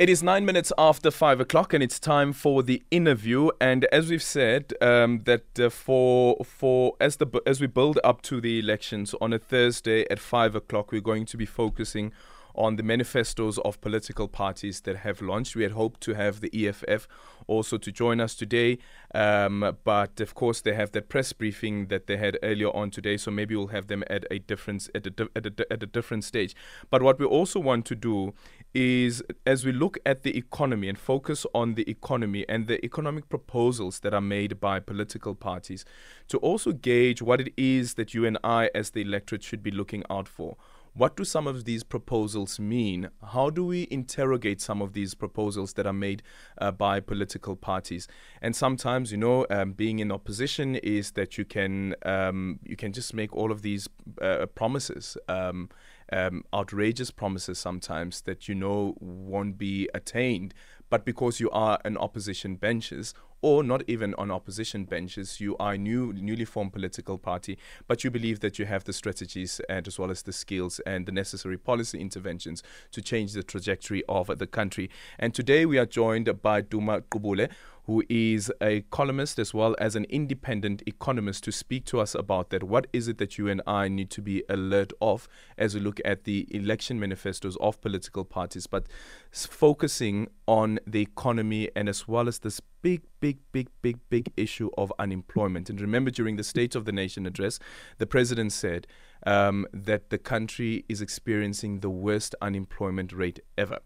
It is nine minutes after five o'clock, and it's time for the interview. And as we've said, um, that uh, for for as the as we build up to the elections on a Thursday at five o'clock, we're going to be focusing on the manifestos of political parties that have launched. We had hoped to have the EFF also to join us today, um, but of course they have that press briefing that they had earlier on today. So maybe we'll have them at a different at a, at a, at a different stage. But what we also want to do is, as we look at the economy and focus on the economy and the economic proposals that are made by political parties, to also gauge what it is that you and I, as the electorate, should be looking out for. What do some of these proposals mean? How do we interrogate some of these proposals that are made uh, by political parties? And sometimes, you know, um, being in opposition is that you can um, you can just make all of these uh, promises. Um, um outrageous promises sometimes that you know won't be attained, but because you are an opposition benches or not even on opposition benches. You are a new, newly formed political party, but you believe that you have the strategies and as well as the skills and the necessary policy interventions to change the trajectory of the country. And today we are joined by Duma Gqubule, who is a columnist as well as an independent economist, to speak to us about that. What is it that you and I need to be alert of as we look at the election manifestos of political parties, but focusing on the economy and as well as this big, big, big, big, big issue of unemployment. And remember, during the State of the Nation address, the president said um, that the country is experiencing the worst unemployment rate ever.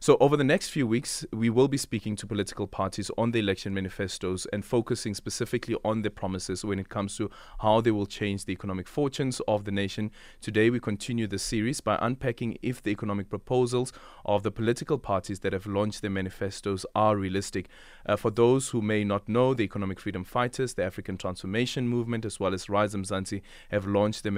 So, over the next few weeks, we will be speaking to political parties on the election manifestos and focusing specifically on their promises when it comes to how they will change the economic fortunes of the nation. Today, we continue the series by unpacking if the economic proposals of the political parties that have launched their manifestos are realistic. Uh, for those who may not know, the Economic Freedom Fighters, the African Transformation Movement, as well as Rise Mzansi have launched their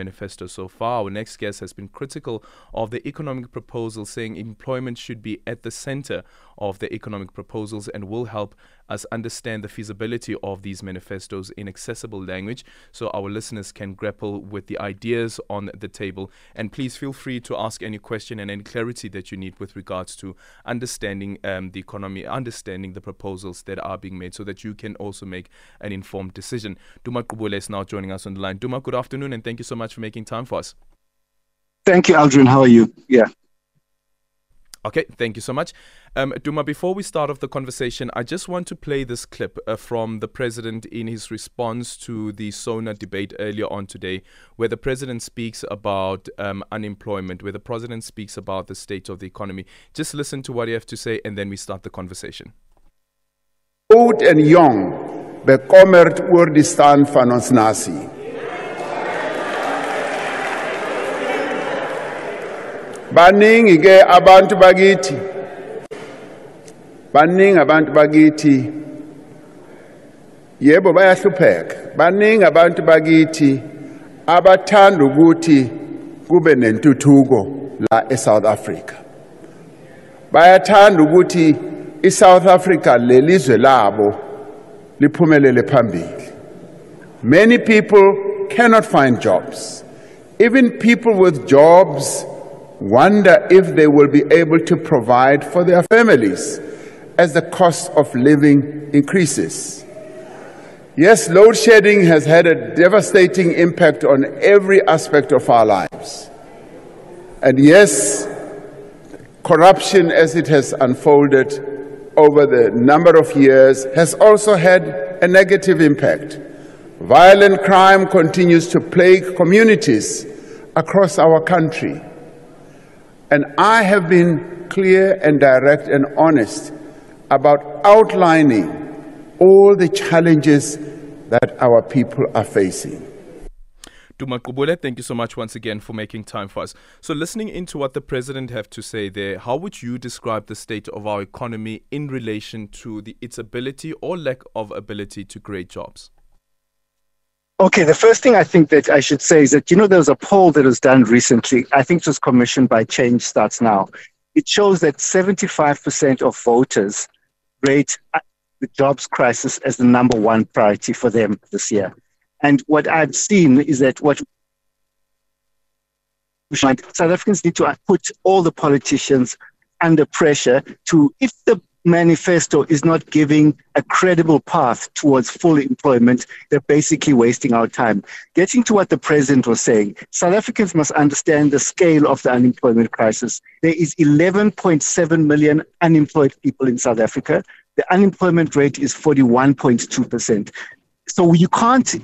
so far. Our next guest has been critical of the economic proposal, saying employment should be at the center of the economic proposals and will help us understand the feasibility of these manifestos in accessible language so our listeners can grapple with the ideas on the table. And please feel free to ask any question and any clarity that you need with regards to understanding um, the economy, understanding the proposals that are being made so that you can also make an informed decision. Duma Gqubule is now joining us on the line. Duma, good afternoon and thank you so much for making time for us. Thank you, Aldrin. How are you? Yeah. Okay, thank you so much. Um, Duma, before we start off the conversation, I just want to play this clip uh, from the president in his response to the SONA debate earlier on today, where the president speaks about um, unemployment, where the president speaks about the state of the economy. Just listen to what he has to say, and then we start the conversation. Oud en jong bekommerd oor die stand van ons nasie. Baningi ke abantu bakithi. Baningi abantu bakithi. Yebo bayahlupheka. Baningi abantu bakithi abathanda ukuthi kube nentuthuko la eSouth Africa. Bayathanda ukuthi iSouth Africa lelizwe labo liphumelele phambili. Many people cannot find jobs. Even people with jobs wonder if they will be able to provide for their families as the cost of living increases. Yes, load shedding has had a devastating impact on every aspect of our lives. And yes, corruption as it has unfolded over the number of years has also had a negative impact. Violent crime continues to plague communities across our country. And I have been clear and direct and honest about outlining all the challenges that our people are facing. Duma Gqubule, thank you so much once again for making time for us. So, listening into what the president have to say there, how would you describe the state of our economy in relation to the, its ability or lack of ability to create jobs? Okay, the first thing I think that I should say is that, you know, there was a poll that was done recently. I think it was commissioned by Change Starts Now. It shows that 75% of voters rate the jobs crisis as the number one priority for them this year. And what I've seen is that what South Africans need to put all the politicians under pressure to, if the manifesto is not giving a credible path towards full employment, they're basically wasting our time. Getting to what the president was saying, South Africans must understand the scale of the unemployment crisis. There is 11.7 million unemployed people in South Africa. The unemployment rate is 41.2%. So you can't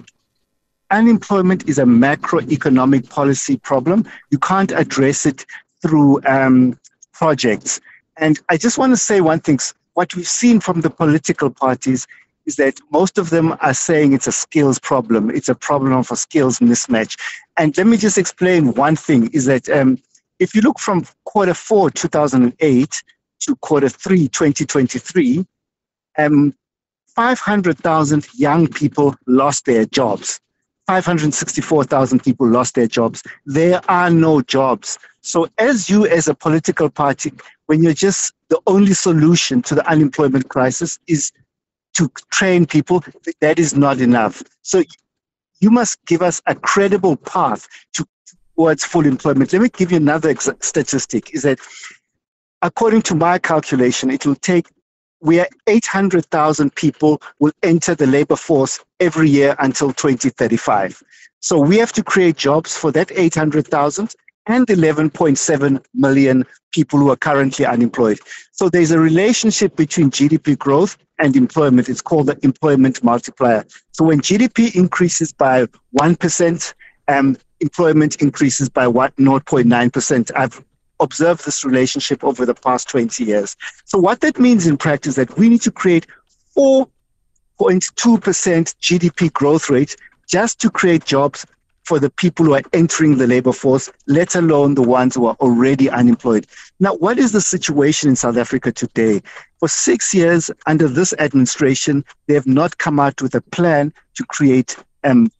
unemployment is a macroeconomic policy problem. You can't address it through um, projects. And I just want to say one thing. What we've seen from the political parties is that most of them are saying it's a skills problem. It's a problem of a skills mismatch. And let me just explain one thing is that um, if you look from quarter four, 2008 to quarter three, 2023, um, 500,000 young people lost their jobs. 564,000 people lost their jobs. There are no jobs. So, as you, as a political party, when you're just the only solution to the unemployment crisis is to train people, that is not enough. So, you must give us a credible path to, towards full employment. Let me give you another ex- statistic is that according to my calculation, it will take where 800,000 people will enter the labor force every year until 2035. So we have to create jobs for that 800,000 and 11.7 million people who are currently unemployed. So there's a relationship between GDP growth and employment. It's called the employment multiplier. So when GDP increases by 1%, um, employment increases by what 0.9%. I've observed this relationship over the past 20 years. So what that means in practice is that we need to create 4.2% GDP growth rate just to create jobs for the people who are entering the labor force, let alone the ones who are already unemployed. Now, what is the situation in South Africa today? For six years under this administration, they have not come out with a plan to create um,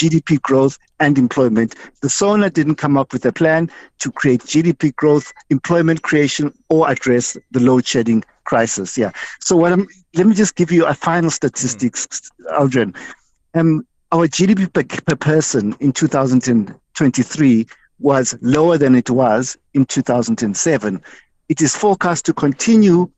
GDP growth and employment. The SONA didn't come up with a plan to create GDP growth, employment creation, or address the load shedding crisis. Yeah. So what I'm, let me just give you a final statistics, mm. Aldrin. Um, our GDP per, per person in 2023 was lower than it was in 2007. It is forecast to continue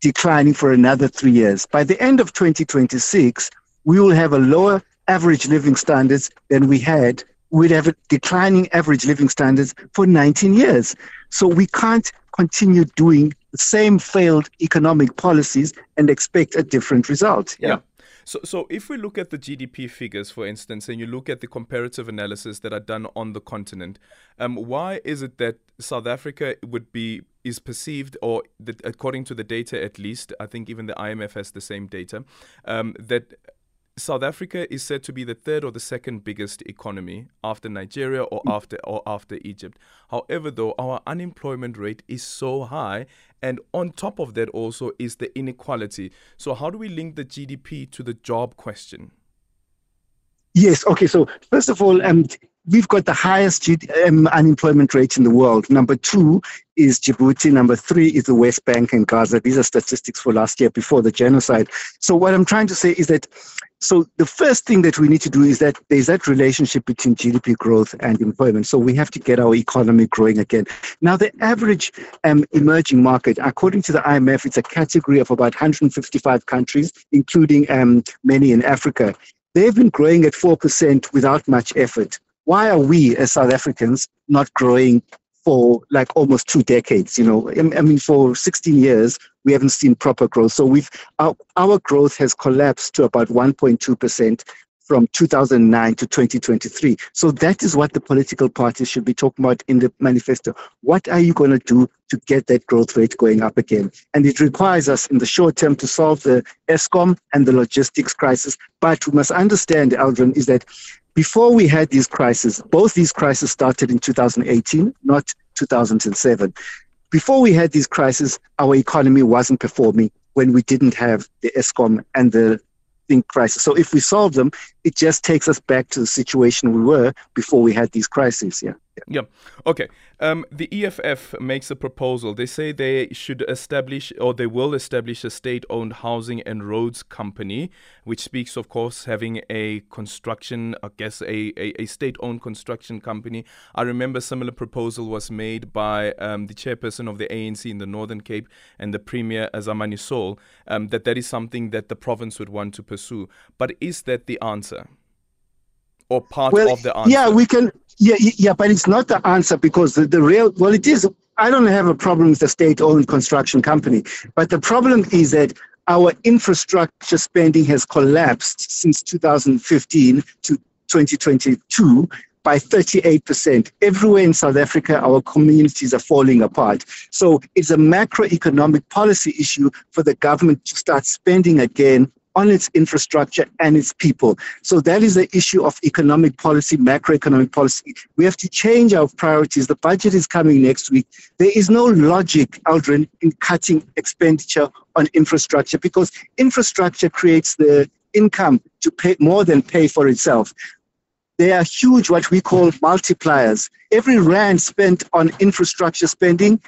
declining for another three years. By the end of 2026, we will have a lower average living standards than we had. We'd have declining average living standards for 19 years. So we can't continue doing the same failed economic policies and expect a different result. yeah. yeah. So, so if we look at the GDP figures, for instance, and you look at the comparative analysis that are done on the continent, um, why is it that South Africa would be is perceived, or that according to the data at least, I think even the IMF has the same data, um, that South Africa is said to be the third or the second biggest economy after Nigeria or mm. after or after Egypt. However, though our unemployment rate is so high, and on top of that also is the inequality. So how do we link the GDP to the job question? Yes. Okay. So first of all, um, we've got the highest um, unemployment rate in the world. Number two is Djibouti. Number three is the West Bank and Gaza. These are statistics for last year before the genocide. So what I'm trying to say is that so the first thing that we need to do is that there's that relationship between GDP growth and employment. So we have to get our economy growing again. Now, the average um, emerging market, according to the IMF, it's a category of about 155 countries, including um, many in Africa. They've been growing at 4% without much effort. Why are we as South Africans not growing for like almost two decades. You know, I mean, for 16 years, we haven't seen proper growth. So we've our, our growth has collapsed to about 1.2 percent from 2009 to 2023. So that is what the political parties should be talking about in the manifesto. What are you going to do to get that growth rate going up again? And it requires us in the short term to solve the Eskom and the logistics crisis. But we must understand, Aldrin, is that before we had these crises, both these crises started in 2018, not 2007. Before we had these crises, our economy wasn't performing when we didn't have the Eskom and the think crisis. So if we solve them, it just takes us back to the situation we were before we had these crises. Yeah. Yeah. Okay. Um, the EFF makes a proposal. They say they should establish or they will establish a state owned housing and roads company, which speaks, of course, having a construction, I guess, a, a, a state owned construction company. I remember similar proposal was made by um, the chairperson of the ANC in the Northern Cape and the Premier Azamani Saul, um, that that is something that the province would want to pursue. But is that the answer? Or part well, of the answer? Yeah, we can yeah, yeah, but it's not the answer because the, the real, well, it is. I don't have a problem with the state owned construction company, but the problem is that our infrastructure spending has collapsed since 2015 to 2022 by 38%. Everywhere in South Africa, our communities are falling apart. So it's a macroeconomic policy issue for the government to start spending again on its infrastructure and its people. So that is the issue of economic policy, macroeconomic policy. We have to change our priorities. The budget is coming next week. There is no logic, Aldrin, in cutting expenditure on infrastructure because infrastructure creates the income to pay more than pay for itself. They are huge, what we call multipliers. Every rand spent on infrastructure spending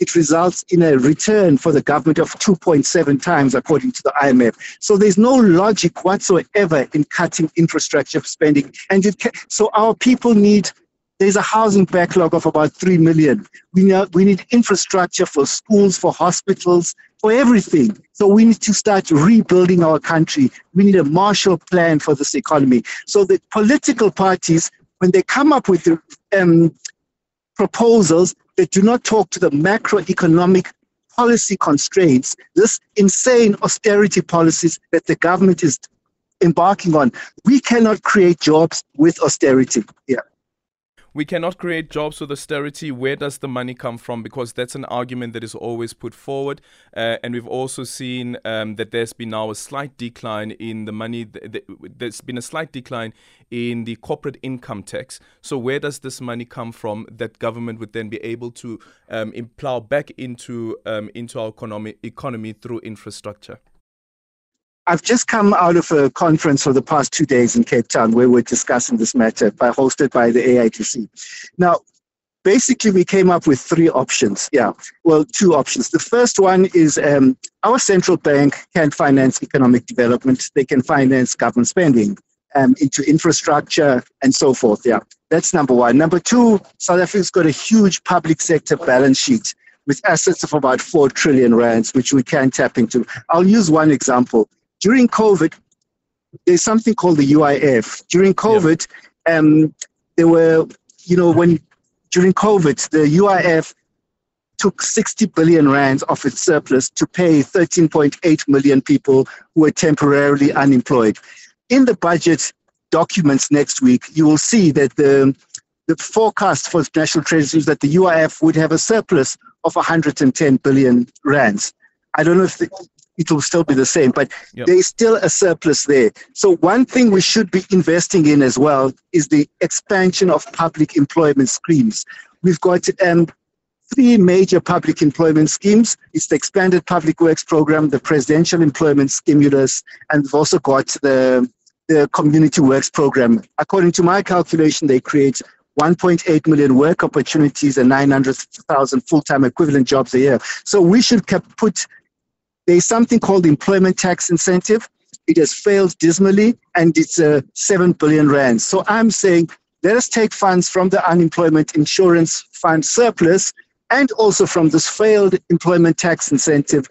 it results in a return for the government of 2.7 times, according to the IMF. So there's no logic whatsoever in cutting infrastructure spending. And can, so our people need, there's a housing backlog of about 3 million. We need, we need infrastructure for schools, for hospitals, for everything. So we need to start rebuilding our country. We need a Marshall Plan for this economy. So the political parties, when they come up with um, proposals, that do not talk to the macroeconomic policy constraints, this insane austerity policies that the government is embarking on. We cannot create jobs with austerity. Yeah we cannot create jobs with austerity. Where does the money come from? Because that's an argument that is always put forward. Uh, and we've also seen um, that there's been now a slight decline in the money. Th- th- there's been a slight decline in the corporate income tax. So where does this money come from that government would then be able to um, plow back into um, into our economy economy through infrastructure? I've just come out of a conference for the past two days in Cape Town where we're discussing this matter, by, hosted by the AIDC. Now, basically, we came up with three options. Yeah, well, two options. The first one is um, our central bank can finance economic development, they can finance government spending. Um, into infrastructure and so forth. Yeah, that's number one. Number two, South Africa's got a huge public sector balance sheet with assets of about 4 trillion rands, which we can tap into. I'll use one example during COVID, there's something called the UIF. During COVID, yeah. um, there were, you know, when during COVID, the UIF took 60 billion rands of its surplus to pay 13.8 million people who were temporarily unemployed. In the budget documents next week, you will see that the the forecast for national treasury is that the UIF would have a surplus of 110 billion rands. I don't know if the, it will still be the same, but yep. there is still a surplus there. So one thing we should be investing in as well is the expansion of public employment schemes. We've got um, three major public employment schemes. It's the expanded public works program, the presidential employment stimulus, and we've also got the, the community works program. According to my calculation, they create 1.8 million work opportunities and 900,000 full-time equivalent jobs a year. So we should put there's something called employment tax incentive. It has failed dismally, and it's a 7 billion rand. So I'm saying let us take funds from the unemployment insurance fund surplus and also from this failed employment tax incentive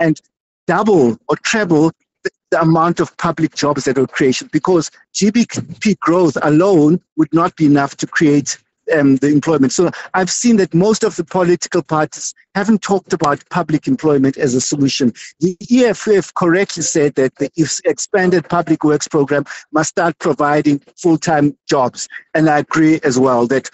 and double or treble the, the amount of public jobs that are created because GDP growth alone would not be enough to create um, the employment. So I've seen that most of the political parties haven't talked about public employment as a solution. The EFF correctly said that the expanded public works program must start providing full-time jobs. And I agree as well that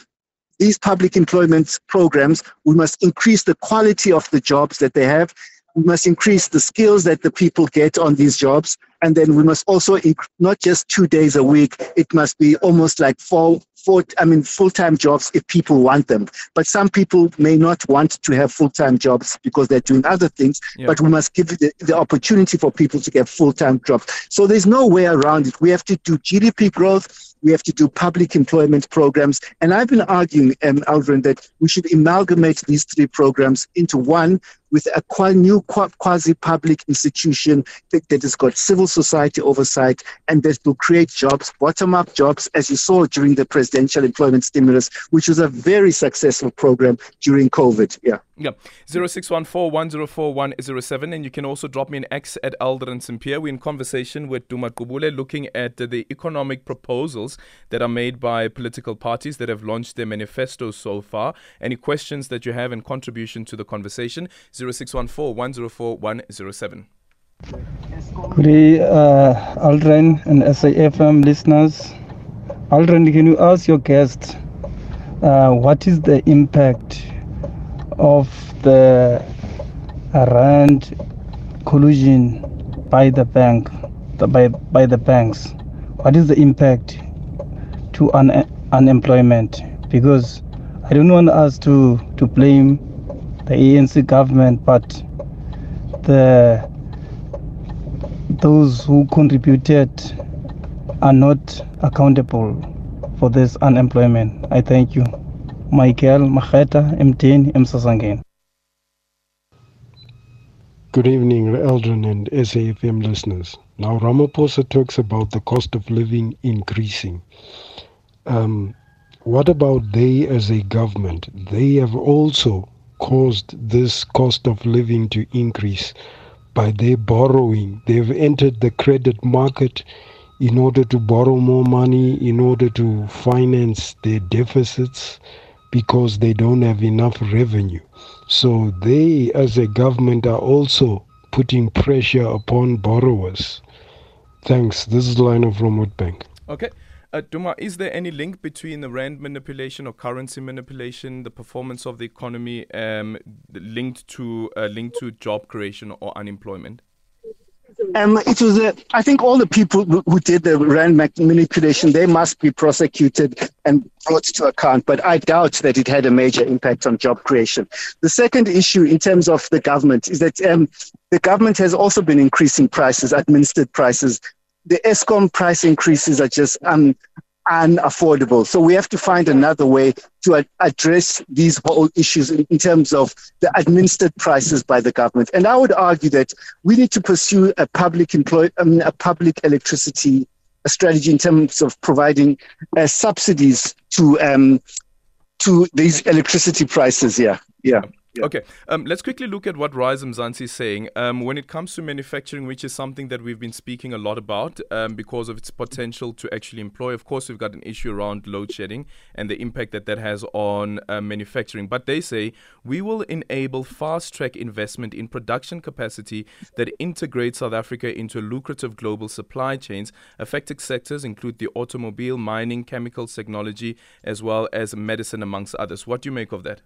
these public employment programs, we must increase the quality of the jobs that they have. We must increase the skills that the people get on these jobs. And then we must also, inc- not just two days a week, it must be almost like four for I mean full-time jobs if people want them. But some people may not want to have full-time jobs because they're doing other things. But we must give the, the opportunity for people to get full-time jobs. So there's no way around it. We have to do GDP growth We have to do public employment programs. And I've been arguing, um, Aldrin, that we should amalgamate these three programs into one with a new quasi public institution that, has got civil society oversight and that will create jobs, bottom up jobs, as you saw during the presidential employment stimulus, which was a very successful program during COVID. Yeah. Yeah. 0614 And you can also drop me an X at Aldrin Sampear. We're in conversation with Duma Gqubule looking at the economic proposals that are made by political parties that have launched their manifestos so far. Any questions that you have and contribution to the conversation? 0614 104 107. Good uh, Aldrin and SAFM listeners. Aldrin, can you ask your guest uh, what is the impact of the rand collusion by the bank, the, by, by the banks? What is the impact to un- unemployment? Because I don't want us to, to blame the ANC government, but the those who contributed are not accountable for this unemployment. I thank you. Michael Macheta, M10, Msasangeni. Good evening, Aldrin and SAFM listeners. Now, Ramaphosa talks about the cost of living increasing. Um, what about they as a government? They have also caused this cost of living to increase by their borrowing. They've entered the credit market in order to borrow more money, in order to finance their deficits because they don't have enough revenue. So they, as a government, are also putting pressure upon borrowers. Thanks. This is Lionel from Woodbank. Okay. Uh, Duma, is there any link between the rand manipulation or currency manipulation, the performance of the economy, um, linked to uh, linked to job creation or unemployment? Um, it was, uh, I think, all the people who did the rand manipulation they must be prosecuted and brought to account. But I doubt that it had a major impact on job creation. The second issue, in terms of the government, is that um, the government has also been increasing prices, administered prices the Eskom price increases are just unaffordable. So we have to find another way to ad- address these whole issues in, in, terms of the administered prices by the government. And I would argue that we need to pursue a public employ, um, a public electricity strategy in terms of providing uh, subsidies to um, to these electricity prices. Yeah, yeah. Yeah. Okay, um, let's quickly look at what Rise Mzansi is saying. Um, when it comes to manufacturing, which is something that we've been speaking a lot about um, because of its potential to actually employ, of course, we've got an issue around load shedding and the impact that that has on uh, manufacturing. But they say we will enable fast track investment in production capacity that integrates South Africa into lucrative global supply chains. Affected sectors include the automobile, mining, chemicals, technology, as well as medicine, amongst others. What do you make of that?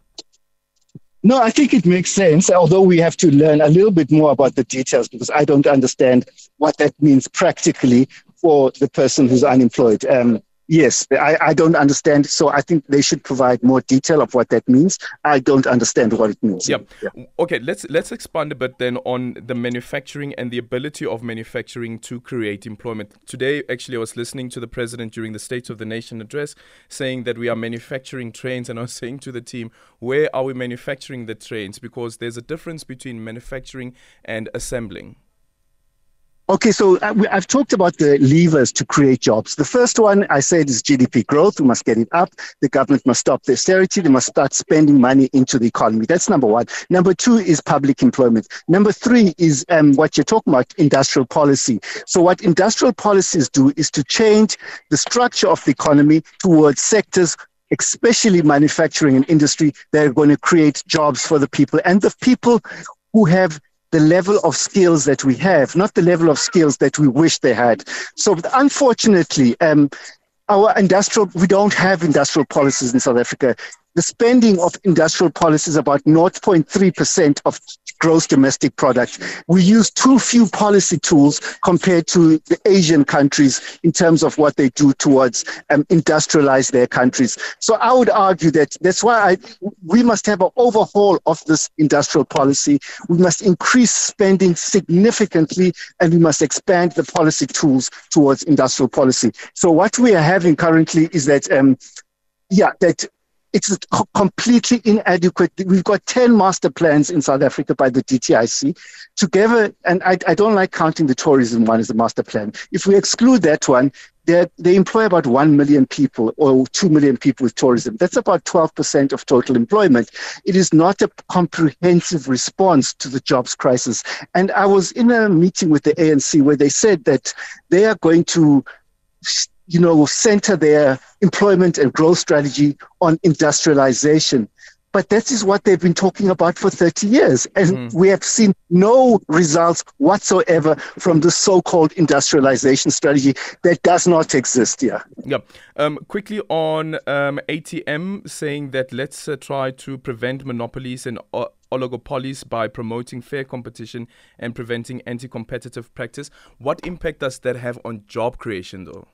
No, I think it makes sense, although we have to learn a little bit more about the details because I don't understand what that means practically for the person who's unemployed. Um, Yes, I, I don't understand. So I think they should provide more detail of what that means. I don't understand what it means. Yep. Yeah. Okay, let's let's expand a bit then on the manufacturing and the ability of manufacturing to create employment. Today, actually, I was listening to the president during the State of the Nation address saying that we are manufacturing trains, and I was saying to the team, where are we manufacturing the trains? Because there's a difference between manufacturing and assembling. Okay, so uh, I've talked about the levers to create jobs. The first one I said is GDP growth. We must get it up. The government must stop the austerity. They must start spending money into the economy. That's number one. Number two is public employment. Number three is um, what you're talking about, industrial policy. So what industrial policies do is to change the structure of the economy towards sectors especially manufacturing and industry, that are going to create jobs for the people and the people who have the level of skills that we have, not the level of skills that we wish they had. So unfortunately, um, our industrial, we don't have industrial policies in South Africa. The spending of industrial policy is about 0.3% of gross domestic product. We use too few policy tools compared to the Asian countries in terms of what they do towards um, industrialize their countries. So I would argue that that's why I, we must have an overhaul of this industrial policy. We must increase spending significantly and we must expand the policy tools towards industrial policy. So what we are having currently is that, um, yeah, that it's completely inadequate. We've got 10 master plans in South Africa by the DTIC together. And I, I don't like counting the tourism one as a master plan. If we exclude that one, they employ about 1 million people or 2 million people with tourism. That's about 12% of total employment. It is not a comprehensive response to the jobs crisis. And I was in a meeting with the ANC where they said that they are going to you know, center their employment and growth strategy on industrialization. But that is what they've been talking about for 30 years. And mm. we have seen no results whatsoever from the so called industrialization strategy that does not exist here. Yeah. Um, quickly on um, ATM saying that let's uh, try to prevent monopolies and uh, oligopolies by promoting fair competition and preventing anti competitive practice. What impact does that have on job creation, though?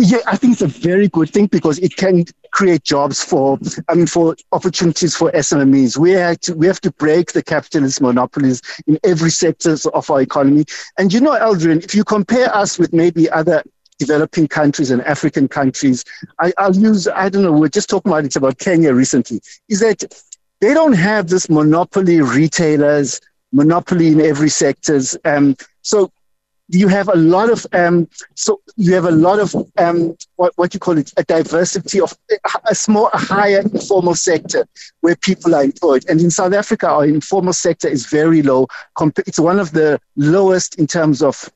Yeah, I think it's a very good thing because it can create jobs for, I mean, for opportunities for SMEs. We have to, we have to break the capitalist monopolies in every sector of our economy. And you know, Eldrin, if you compare us with maybe other developing countries and African countries, I, I'll use, I don't know, we're just talking about it about Kenya recently, is that they don't have this monopoly retailers, monopoly in every sectors. Um, so you have a lot of um, so you have a lot of um, what what you call it a diversity of a small a higher informal sector where people are employed. And in South Africa our informal sector is very low it's one of the lowest in terms of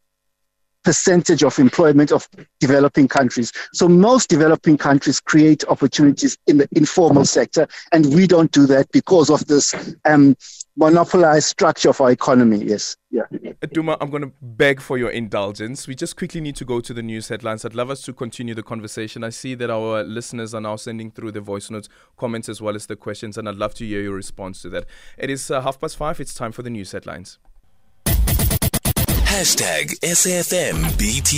percentage of employment of developing countries. So most developing countries create opportunities in the informal sector and we don't do that because of this um, monopolized structure of our economy. Yes. Yeah. Duma, I'm going to beg for your indulgence. We just quickly need to go to the news headlines. I'd love us to continue the conversation. I see that our listeners are now sending through the voice notes, comments, as well as the questions, and I'd love to hear your response to that. It is uh, half past five. It's time for the news headlines. Hashtag SAFMBTH.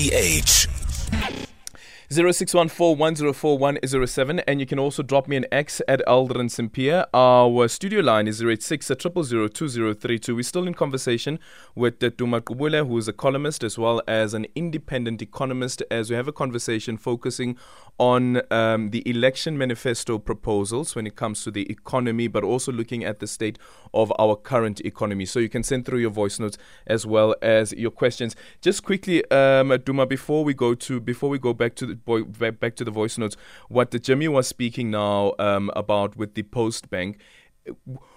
0614104107 and you can also drop me an X at Aldrin Sampear. Our studio line is 086 2032. We're still in conversation with Duma Gqubule, who is a columnist as well as an independent economist, as we have a conversation focusing on um, the election manifesto proposals when it comes to the economy, but also looking at the state of our current economy. So you can send through your voice notes as well as your questions. Just quickly, um, Duma, before we go to before we go back to the boy, back to the voice notes, what the Jimmy was speaking now um, about with the Post Bank.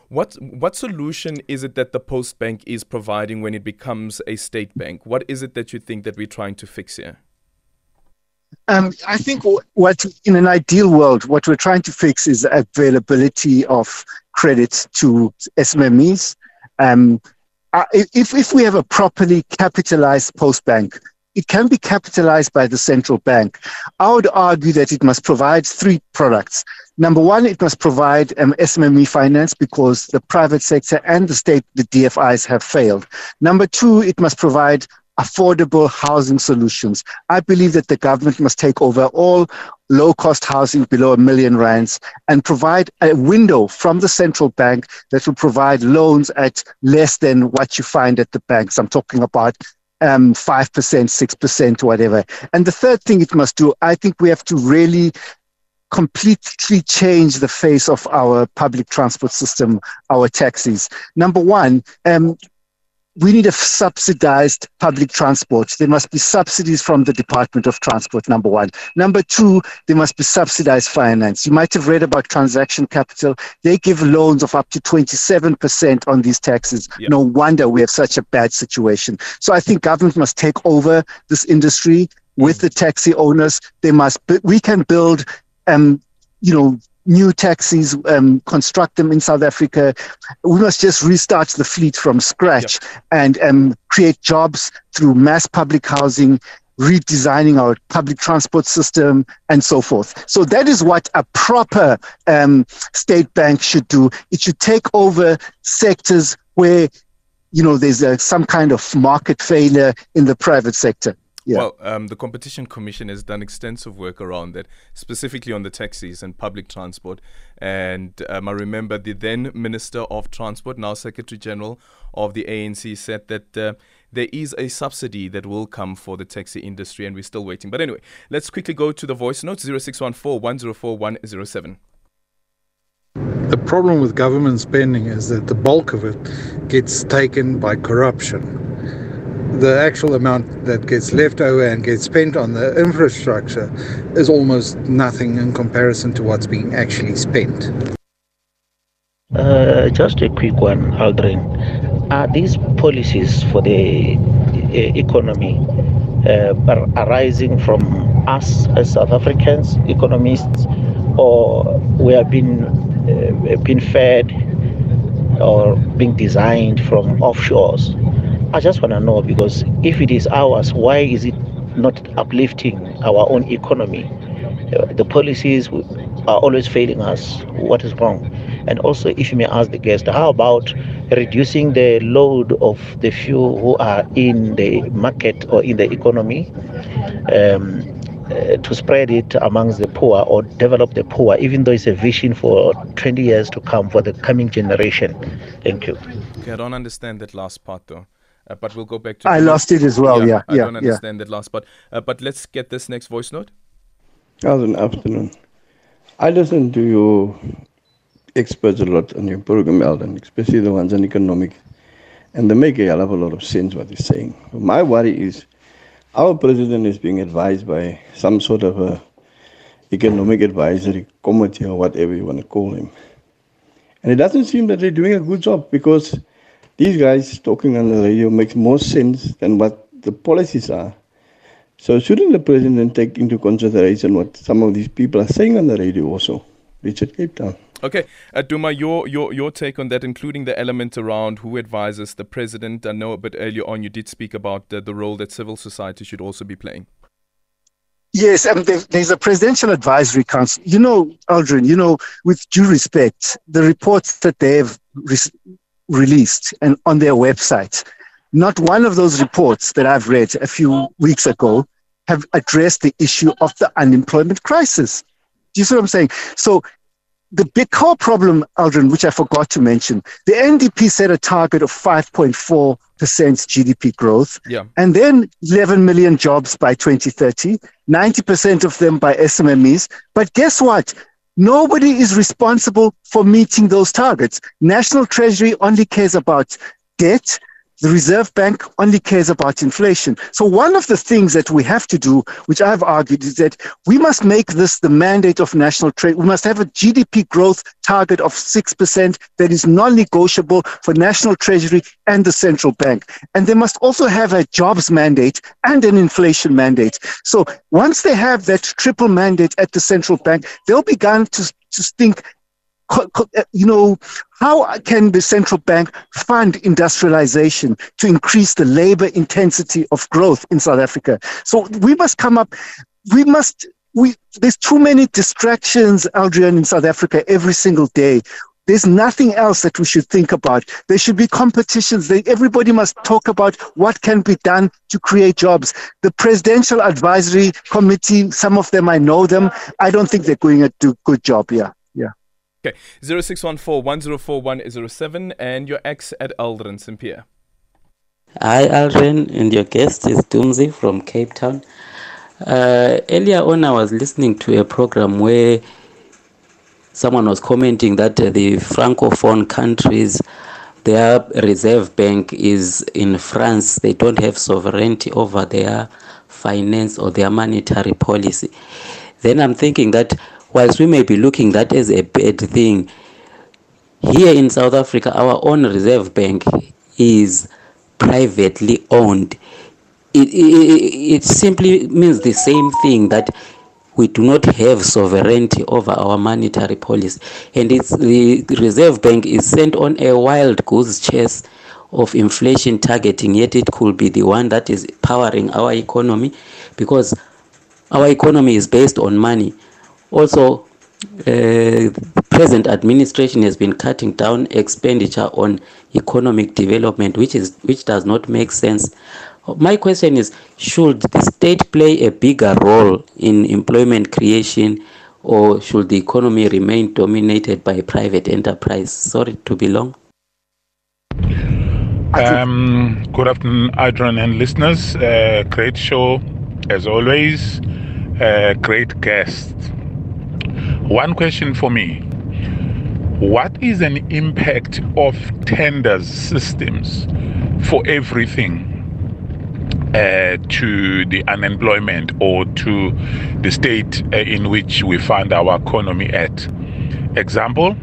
What what solution is it that the Post Bank is providing when it becomes a state bank? What is it that you think that we're trying to fix here? Um, I think what, in an ideal world, what we're trying to fix is availability of credit to SMEs. Um, uh, if, if we have a properly capitalized post bank, it can be capitalized by the central bank. I would argue that it must provide three products. Number one, it must provide um, SMME finance because the private sector and the state, the DFIs have failed. Number two, it must provide affordable housing solutions. I believe that the government must take over all low cost housing below a million rands and provide a window from the central bank that will provide loans at less than what you find at the banks. I'm talking about um, 5%, 6%, whatever. And the third thing it must do, I think we have to really completely change the face of our public transport system, our taxis. Number one, um, we need a subsidized public transport. There must be subsidies from the Department of Transport, number one. Number two, there must be subsidized finance. You might have read about transaction capital. They give loans of up to 27% on these taxes. Yep. No wonder we have such a bad situation. So I think government must take over this industry with the taxi owners. They must, we can build, um, you know, new taxis, um, construct them in South Africa. We must just restart the fleet from scratch yep. and um, create jobs through mass public housing redesigning our public transport system, and so forth. So that is what a proper um, state bank should do. It should take over sectors where, you know, there's a, some kind of market failure in the private sector. Yeah. Well, um, the Competition Commission has done extensive work around that, specifically on the taxis and public transport. And um, I remember the then Minister of Transport, now Secretary General of the ANC, said that uh, there is a subsidy that will come for the taxi industry, and we're still waiting. But anyway, let's quickly go to the voice note 0614 104 107. The problem with government spending is that the bulk of it gets taken by corruption the actual amount that gets left over and gets spent on the infrastructure is almost nothing in comparison to what's being actually spent. Uh, just a quick one, Aldrin. Are these policies for the economy uh, arising from us as South Africans, economists, or we have been uh, been fed or being designed from offshores? I just want to know because if it is ours, why is it not uplifting our own economy? Uh, the policies are always failing us. What is wrong? And also, if you may ask the guest, how about reducing the load of the few who are in the market or in the economy um, uh, to spread it amongst the poor or develop the poor, even though it's a vision for 20 years to come for the coming generation? Thank you. Okay, I don't understand that last part though. Uh, but we'll go back to. I lost it as well. Yeah, yeah. I don't understand yeah. that last part. Uh, but let's get this next voice note. Good afternoon. I listen to your experts a lot on your program, Eldon, especially the ones on economic, and they make a hell of a lot of sense what he's saying. My worry is our president is being advised by some sort of a economic advisory committee or whatever you want to call him. And it doesn't seem that they're doing a good job because these guys talking on the radio makes more sense than what the policies are. So shouldn't the president take into consideration what some of these people are saying on the radio also? Richard Cape Town. Okay, uh, Duma, your, your your take on that, including the element around who advises the president. I know a bit earlier on you did speak about the, the role that civil society should also be playing. Yes, and there's a presidential advisory council. You know, Aldrin, you know, with due respect, the reports that they've released and on their website. Not one of those reports that I've read a few weeks ago have addressed the issue of the unemployment crisis. Do you see what I'm saying? So the big core problem, Aldrin, which I forgot to mention, the NDP set a target of 5.4% GDP growth, yeah. and then 11 million jobs by 2030, 90% of them by SMMEs. But guess what? Nobody is responsible for meeting those targets. National Treasury only cares about debt. The Reserve Bank only cares about inflation. So one of the things that we have to do, which I've argued, is that we must make this the mandate of national trade. We must have a GDP growth target of 6% that is non-negotiable for national treasury and the central bank. And they must also have a jobs mandate and an inflation mandate. So once they have that triple mandate at the central bank, they'll begin to, to think Uh, you know, how can the central bank fund industrialization to increase the labor intensity of growth in South Africa? So we must come up, we must, we, there's too many distractions, Adrian, in South Africa every single day. There's nothing else that we should think about. There should be competitions. Everybody must talk about what can be done to create jobs. The Presidential Advisory Committee, some of them I know them. I don't think they're going doing a good job. Yeah. Okay, 0614 104 107 and your ex at Aldrin Sampear. Hi, Aldrin, and your guest is Doomsy from Cape Town. Uh, earlier on, I was listening to a program where someone was commenting that uh, the francophone countries, their reserve bank is in France. They don't have sovereignty over their finance or their monetary policy. Then I'm thinking that whilst we may be looking that as a bad thing, here in South Africa, our own reserve bank is privately owned. It, it, it simply means the same thing that we do not have sovereignty over our monetary policy. And it's the, the Reserve Bank is sent on a wild goose chase of inflation targeting, yet it could be the one that is powering our economy because our economy is based on money. Also, uh, the present administration has been cutting down expenditure on economic development, which is which does not make sense. My question is: Should the state play a bigger role in employment creation, or should the economy remain dominated by private enterprise? Sorry to be long. Um, good afternoon, Adrian and listeners. Uh, great show, as always. Uh, great guest. One question for me What is an impact of tenders systems for everything? Uh, to the unemployment or to the state uh, in which we find our economy at. Example,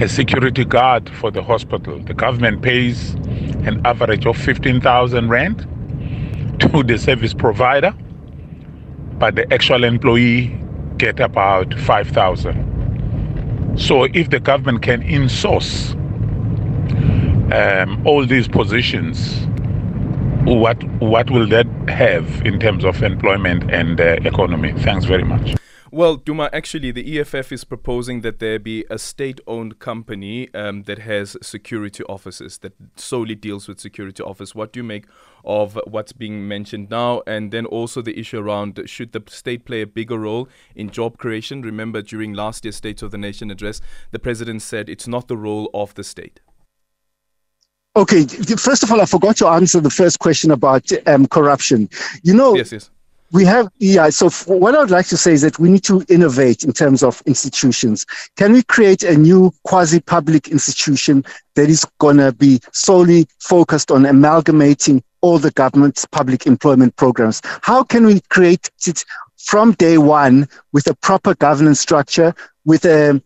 a security guard for the hospital. The government pays an average of 15,000 rand to the service provider, but the actual employee get about 5,000. So if the government can insource um, all these positions, what what will that have in terms of employment and uh, economy? Thanks very much. Well, Duma, actually, the EFF is proposing that there be a state owned company um, that has security offices, that solely deals with security office. What do you make of what's being mentioned now? And then also the issue around should the state play a bigger role in job creation? Remember, during last year's State of the Nation address, the president said it's not the role of the state. Okay, first of all, I forgot to answer the first question about um, corruption. You know, yes, yes we have yeah so what i'd like to say is that we need to innovate in terms of institutions. Can we create a new quasi public institution that is going to be solely focused on amalgamating all the government's public employment programs? How can we create it from day one with a proper governance structure with a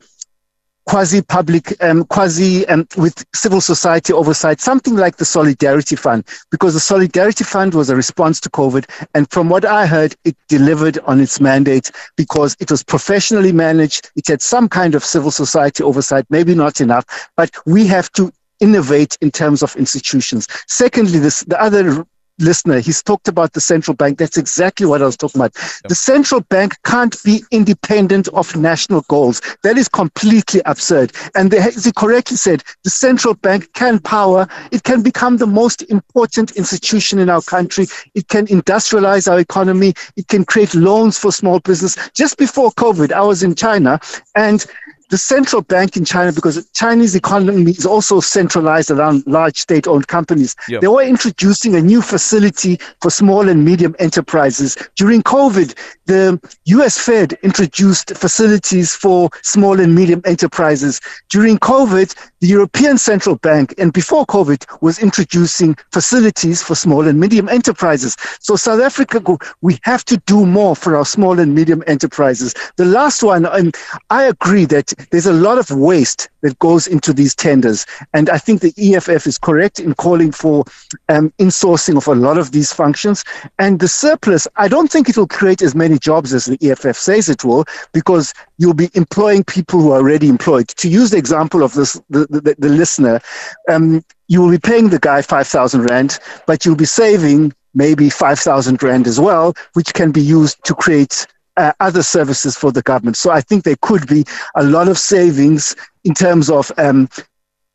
quasi public, um, quasi um, with civil society oversight, something like the Solidarity Fund, because the Solidarity Fund was a response to COVID. And from what I heard, it delivered on its mandate because it was professionally managed. It had some kind of civil society oversight, maybe not enough, but we have to innovate in terms of institutions. Secondly, this, the other listener, he's talked about the central bank. That's exactly what I was talking about. Yep. The central bank can't be independent of national goals. That is completely absurd. And they, as he correctly said, the central bank can power, it can become the most important institution in our country. It can industrialize our economy. It can create loans for small business. Just before COVID, I was in China and the central bank in China, because the Chinese economy is also centralized around large state owned companies, yep. they were introducing a new facility for small and medium enterprises. During COVID, the US Fed introduced facilities for small and medium enterprises. During COVID, the European Central Bank, and before COVID, was introducing facilities for small and medium enterprises. So, South Africa, we have to do more for our small and medium enterprises. The last one, and I agree that there's a lot of waste that goes into these tenders. And I think the EFF is correct in calling for um, insourcing of a lot of these functions. And the surplus, I don't think it will create as many jobs as the EFF says it will, because you'll be employing people who are already employed. To use the example of this, the, the, the listener, um, you will be paying the guy 5,000 Rand, but you'll be saving maybe 5,000 Rand as well, which can be used to create uh, other services for the government. So I think there could be a lot of savings in terms of um,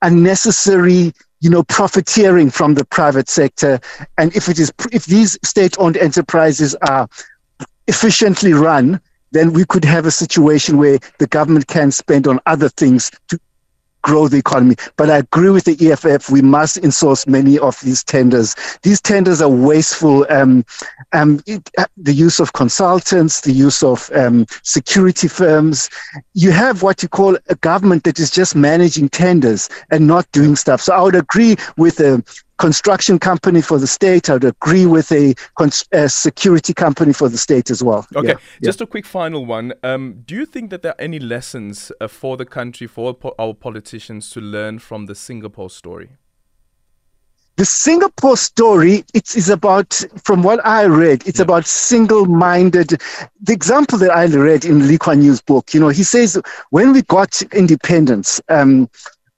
unnecessary you know profiteering from the private sector and if it is if these state owned enterprises are efficiently run then we could have a situation where the government can spend on other things to grow the economy. But I agree with the EFF. We must insource many of these tenders. These tenders are wasteful. Um, um, it, uh, the use of consultants, the use of um, security firms. You have what you call a government that is just managing tenders and not doing stuff. So I would agree with the construction company for the state. I would agree with a, a security company for the state as well. Okay, yeah. just yeah. a quick final one. Um, do you think that there are any lessons uh, for the country, for our politicians to learn from the Singapore story? The Singapore story, it is about, from what I read, it's yeah. about single-minded. The example that I read in Lee Kuan Yew's book, you know, he says, when we got independence, um,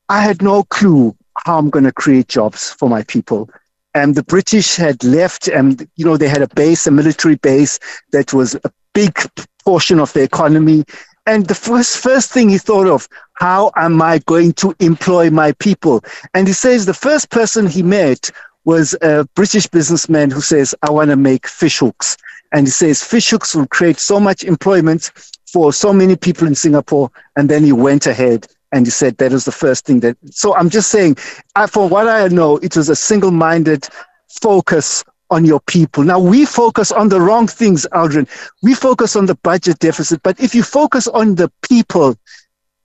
I had no clue how I'm going to create jobs for my people. And the British had left, and you know they had a base, a military base that was a big portion of the economy. And the first first thing he thought of, how am I going to employ my people? And he says the first person he met was a British businessman who says, I want to make fish hooks. And he says fish hooks will create so much employment for so many people in Singapore. And then he went ahead and he said that is the first thing that. So I'm just saying, I, for what I know, it was a single minded focus on your people. Now we focus on the wrong things, Aldrin. We focus on the budget deficit, but if you focus on the people,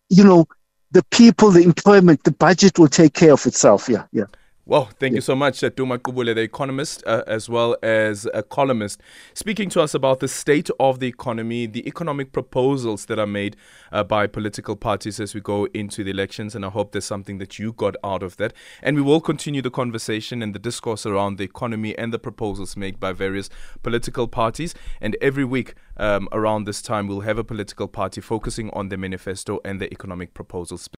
you know, the people, the employment, the budget will take care of itself. Yeah, yeah. Well, thank you so much, uh, Duma Gqubule, the economist, uh, as well as a columnist, speaking to us about the state of the economy, the economic proposals that are made uh, by political parties as we go into the elections. And I hope there's something that you got out of that. And we will continue the conversation and the discourse around the economy and the proposals made by various political parties. And every week um, around this time, we'll have a political party focusing on the manifesto and the economic proposals.